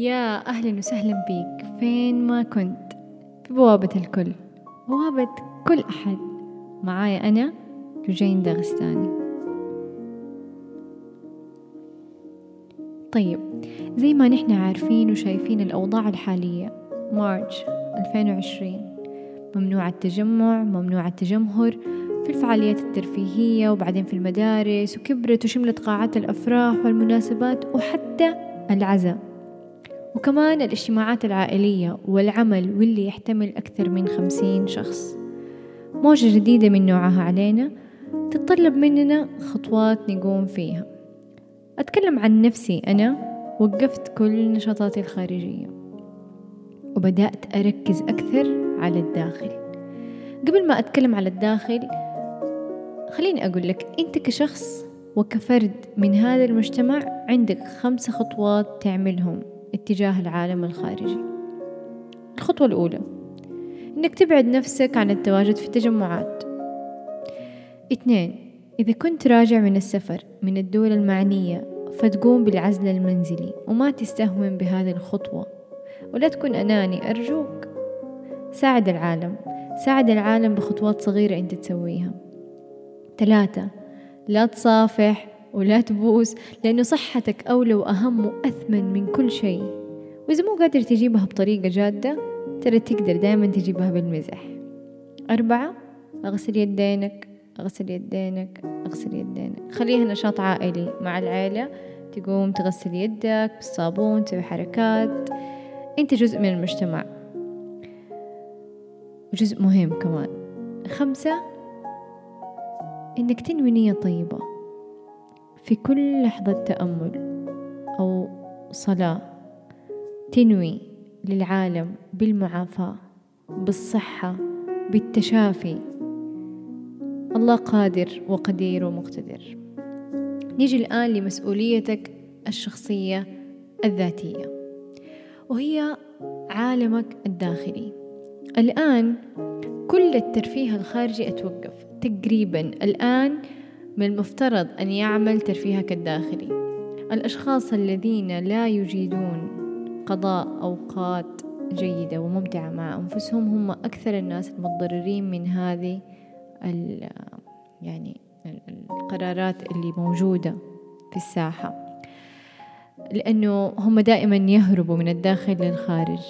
يا أهلا وسهلا بيك. فين ما كنت؟ في بوابة الكل. بوابة كل أحد. معايا أنا لجين داغستاني. طيب زي ما نحن عارفين وشايفين الأوضاع الحالية مارش 2020 ممنوع التجمع ممنوع التجمهر في الفعاليات الترفيهية وبعدين في المدارس وكبرت وشملت قاعات الأفراح والمناسبات وحتى العزاء. وكمان الاجتماعات العائلية والعمل واللي يحتمل أكثر من خمسين شخص. موجة جديدة من نوعها علينا تتطلب مننا خطوات نقوم فيها. أتكلم عن نفسي أنا وقفت كل نشاطاتي الخارجية. وبدأت أركز أكثر على الداخل. قبل ما أتكلم على الداخل خليني أقول لك أنت كشخص وكفرد من هذا المجتمع عندك خمس خطوات تعملهم. اتجاه العالم الخارجي. الخطوة الأولى إنك تبعد نفسك عن التواجد في التجمعات. اثنين إذا كنت راجع من السفر من الدول المعنية فتقوم بالعزل المنزلي وما تستهون بهذه الخطوة. ولا تكون أناني أرجوك. ساعد العالم. ساعد العالم بخطوات صغيرة أنت تسويها. ثلاثة لا تصافح ولا تبوس لأنه صحتك أولى وأهم وأثمن من كل شيء. وإذا مو قادر تجيبها بطريقة جادة ترى تقدر دائما تجيبها بالمزح. أربعة أغسل يدينك أغسل يدينك أغسل يدينك خليها نشاط عائلي مع العيلة. تقوم تغسل يدك بالصابون تسوي حركات. أنت جزء من المجتمع. وجزء مهم كمان. خمسة إنك تنوي نية طيبة. في كل لحظة تأمل أو صلاة تنوي للعالم بالمعافاة بالصحة بالتشافي. الله قادر وقدير ومقتدر. نيجي الآن لمسؤوليتك الشخصية الذاتية وهي عالمك الداخلي. الآن كل الترفيه الخارجي أتوقف تقريبا. الآن من المفترض أن يعمل ترفيهك الداخلي الأشخاص الذين لا يجيدون قضاء أوقات جيدة وممتعة مع أنفسهم هم أكثر الناس المتضررين من هذه يعني القرارات اللي موجودة في الساحة. لأنه هم دائما يهربوا من الداخل للخارج.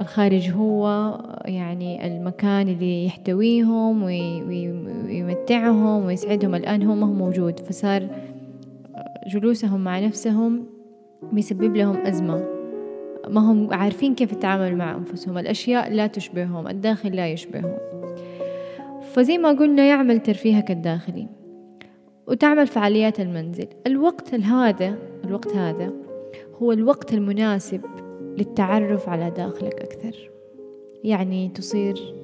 الخارج هو يعني المكان اللي يحتويهم ويمتعهم ويسعدهم. الآن هو ما هو موجود. فصار جلوسهم مع نفسهم بيسبب لهم أزمة. ما هم عارفين كيف يتعاملوا مع أنفسهم. الأشياء لا تشبههم الداخل لا يشبههم. فزي ما قلنا يعمل ترفيهك الداخلي وتعمل فعاليات المنزل. الوقت هذا الوقت هذا هو الوقت المناسب للتعرف على داخلك أكثر. يعني تصير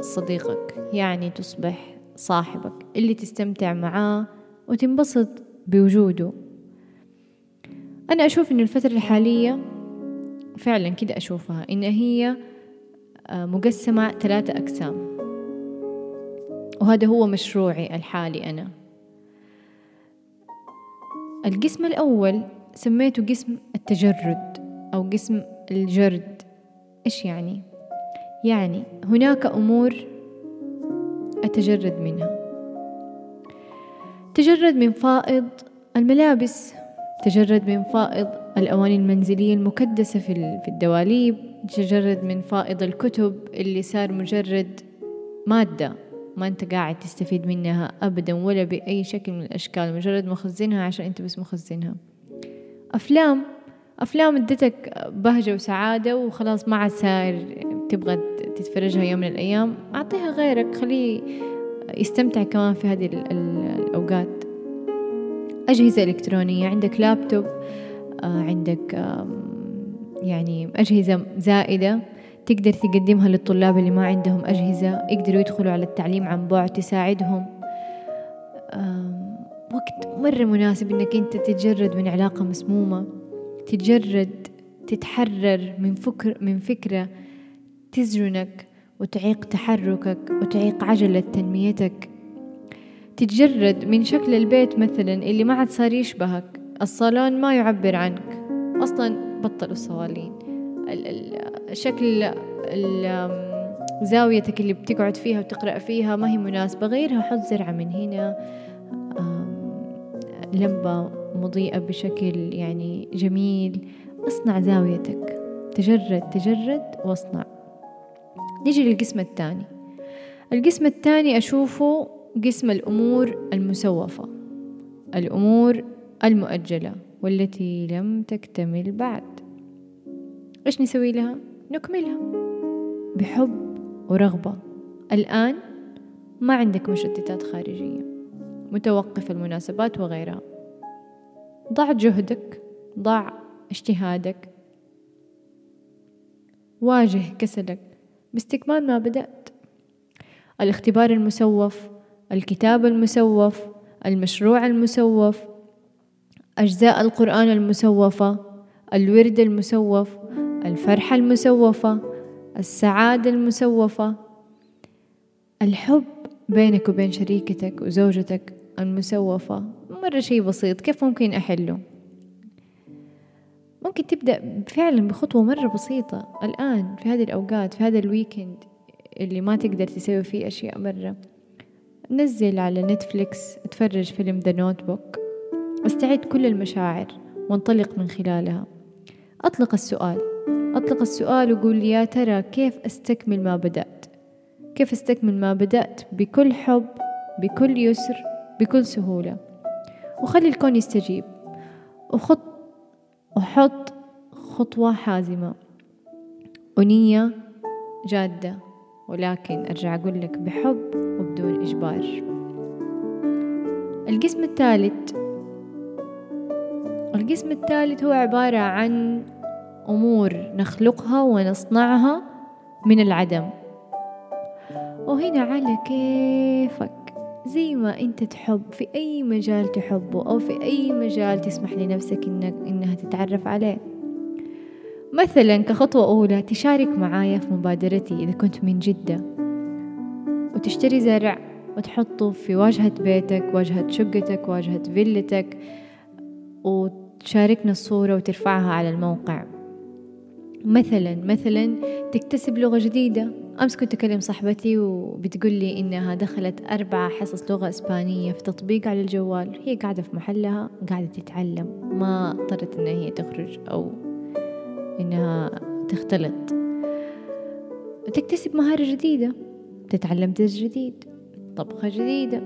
صديقك يعني تصبح صاحبك. اللي تستمتع معاه وتنبسط بوجوده. أنا أشوف إن الفترة الحالية فعلا كده أشوفها إن هي آه، مقسمة ثلاثة أقسام. وهذا هو مشروعي الحالي أنا. القسم الأول سميته قسم التجرد أو قسم الجرد. إيش يعني؟ يعني هناك أمور أتجرد منها. تجرد من فائض الملابس تجرد من فائض الأواني المنزلية المكدسة في الدواليب تجرد من فائض الكتب اللي صار مجرد مادة ما أنت قاعد تستفيد منها أبدا ولا بأي شكل من الأشكال مجرد مخزنها عشان أنت بس مخزنها. أفلام أفلام ادتك بهجة وسعادة وخلاص ما عاد صاير تبغى تتفرجها يوم من الأيام. أعطيها غيرك خليه يستمتع كمان في هذه الأوقات. أجهزة إلكترونية عندك لابتوب آه، عندك يعني أجهزة زائدة تقدر تقدمها للطلاب اللي ما عندهم أجهزة يقدروا يدخلوا على التعليم عن بعد تساعدهم. وقت مرة مناسب إنك أنت تتجرد من علاقة مسمومة. تتجرد تتحرر من فكر من فكرة تزجنك وتعيق تحركك وتعيق عجلة تنميتك. تتجرد من شكل البيت مثلا اللي ما عاد صار يشبهك. الصالون ما يعبر عنك. أصلا بطلوا الصوالين. شكل زاويتك اللي بتقعد فيها وتقرأ فيها ما هي مناسبة. غيرها حط زرعة من هنا. لمبة مضيئة بشكل يعني جميل. اصنع زاويتك. تجرد تجرد واصنع. نيجي للقسم الثاني. القسم الثاني أشوفه قسم الأمور المسوفة. الأمور المؤجلة والتي لم تكتمل بعد. إيش نسوي لها؟ نكملها. بحب ورغبة. الآن ما عندك مشتتات خارجية. متوقف المناسبات وغيرها. ضع جهدك ضع اجتهادك. واجه كسلك. باستكمال ما بدأت. الاختبار المسوف الكتاب المسوف المشروع المسوف أجزاء القرآن المسوفة الورد المسوف الفرحة المسوفة السعادة المسوفة. الحب بينك وبين شريكتك وزوجتك. المسوفة. مرة شيء بسيط كيف ممكن أحله؟ ممكن تبدأ فعلا بخطوة مرة بسيطة. الآن في هذه الأوقات في هذا الويكند اللي ما تقدر تسوي فيه أشياء مرة نزل على نتفليكس اتفرج فيلم The Notebook استعد كل المشاعر وانطلق من خلالها. أطلق السؤال. أطلق السؤال وقول يا ترى كيف أستكمل ما بدأت؟ كيف أستكمل ما بدأت؟ بكل حب بكل يسر بكل سهولة. وخلي الكون يستجيب. وخط وحط خطوة حازمة. ونية جادة. ولكن أرجع أقول لك بحب وبدون إجبار. القسم الثالث القسم الثالث هو عبارة عن أمور نخلقها ونصنعها من العدم. وهنا على كيفك. زي ما أنت تحب في أي مجال تحبه أو في أي مجال تسمح لنفسك إنك إنها تتعرف عليه. مثلا كخطوة أولى تشارك معايا في مبادرتي إذا كنت من جدة. وتشتري زرع وتحطه في واجهة بيتك واجهة شقتك واجهة فيلتك وتشاركنا الصورة وترفعها على الموقع. مثلا مثلا تكتسب لغة جديدة. أمس كنت أكلم صاحبتي وبتقول لي إنها دخلت أربع حصص لغة إسبانية في تطبيق على الجوال. هي قاعدة في محلها قاعدة تتعلم. ما اضطرت إنها هي تخرج أو إنها تختلط. تكتسب مهارة جديدة. تتعلم درس جديد طبخة جديدة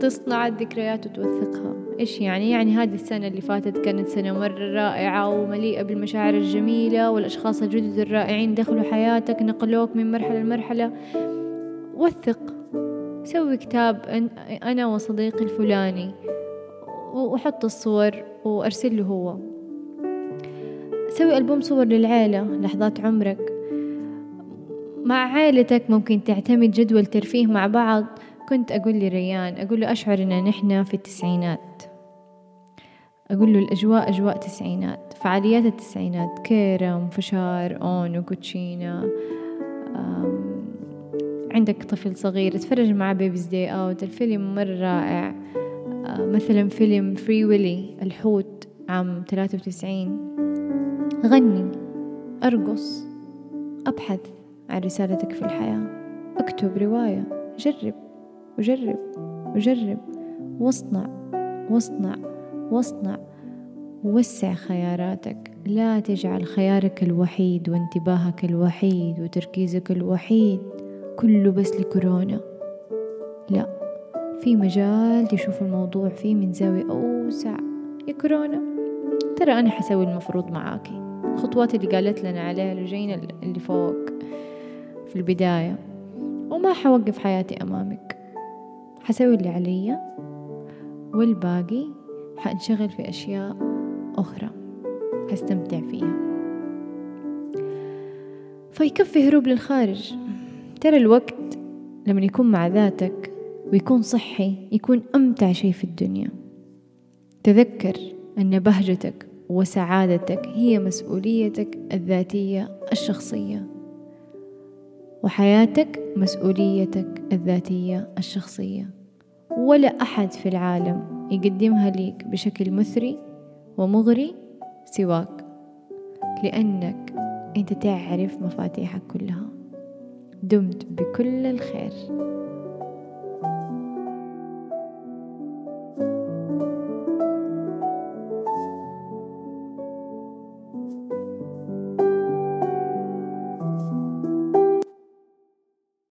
تصنع الذكريات وتوثقها. إيش يعني؟ يعني هذه السنة اللي فاتت كانت سنة مرة رائعة ومليئة بالمشاعر الجميلة والأشخاص الجدد الرائعين دخلوا حياتك نقلوك من مرحلة لمرحلة. وثق. سوي كتاب أنا وصديقي الفلاني. وحط الصور وأرسل له هو. سوي ألبوم صور للعيلة لحظات عمرك. مع عائلتك ممكن تعتمد جدول ترفيه مع بعض. كنت أقول لريان أقول له أشعر إن نحن في التسعينات. أقول له الأجواء أجواء تسعينات فعاليات التسعينات كيرم فشار أون وكوتشينا. عندك طفل صغير اتفرج معاه Baby's Day Out الفيلم مرة رائع. مثلا فيلم Free Willy الحوت عام ثلاثة وتسعين. غني أرقص أبحث عن رسالتك في الحياة. اكتب رواية جرب. وجرب وجرب واصنع واصنع واصنع. وسع خياراتك. لا تجعل خيارك الوحيد وانتباهك الوحيد وتركيزك الوحيد كله بس لكورونا. لا في مجال تشوف الموضوع فيه من زاوية أوسع. يا كورونا ترى أنا حسوي المفروض معاكي. الخطوات اللي قالت لنا عليها اللي اللي فوق في البداية. وما حوقف حياتي أمامك. حسوي اللي علي والباقي حانشغل في أشياء أخرى حستمتع فيها. فيكفي هروب للخارج. ترى الوقت لما يكون مع ذاتك ويكون صحي يكون أمتع شيء في الدنيا. تذكر أن بهجتك وسعادتك هي مسؤوليتك الذاتية الشخصية وحياتك مسؤوليتك الذاتية الشخصية. ولا أحد في العالم يقدمها ليك بشكل مثري ومغري سواك لأنك أنت تعرف مفاتيحك كلها. دمت بكل الخير.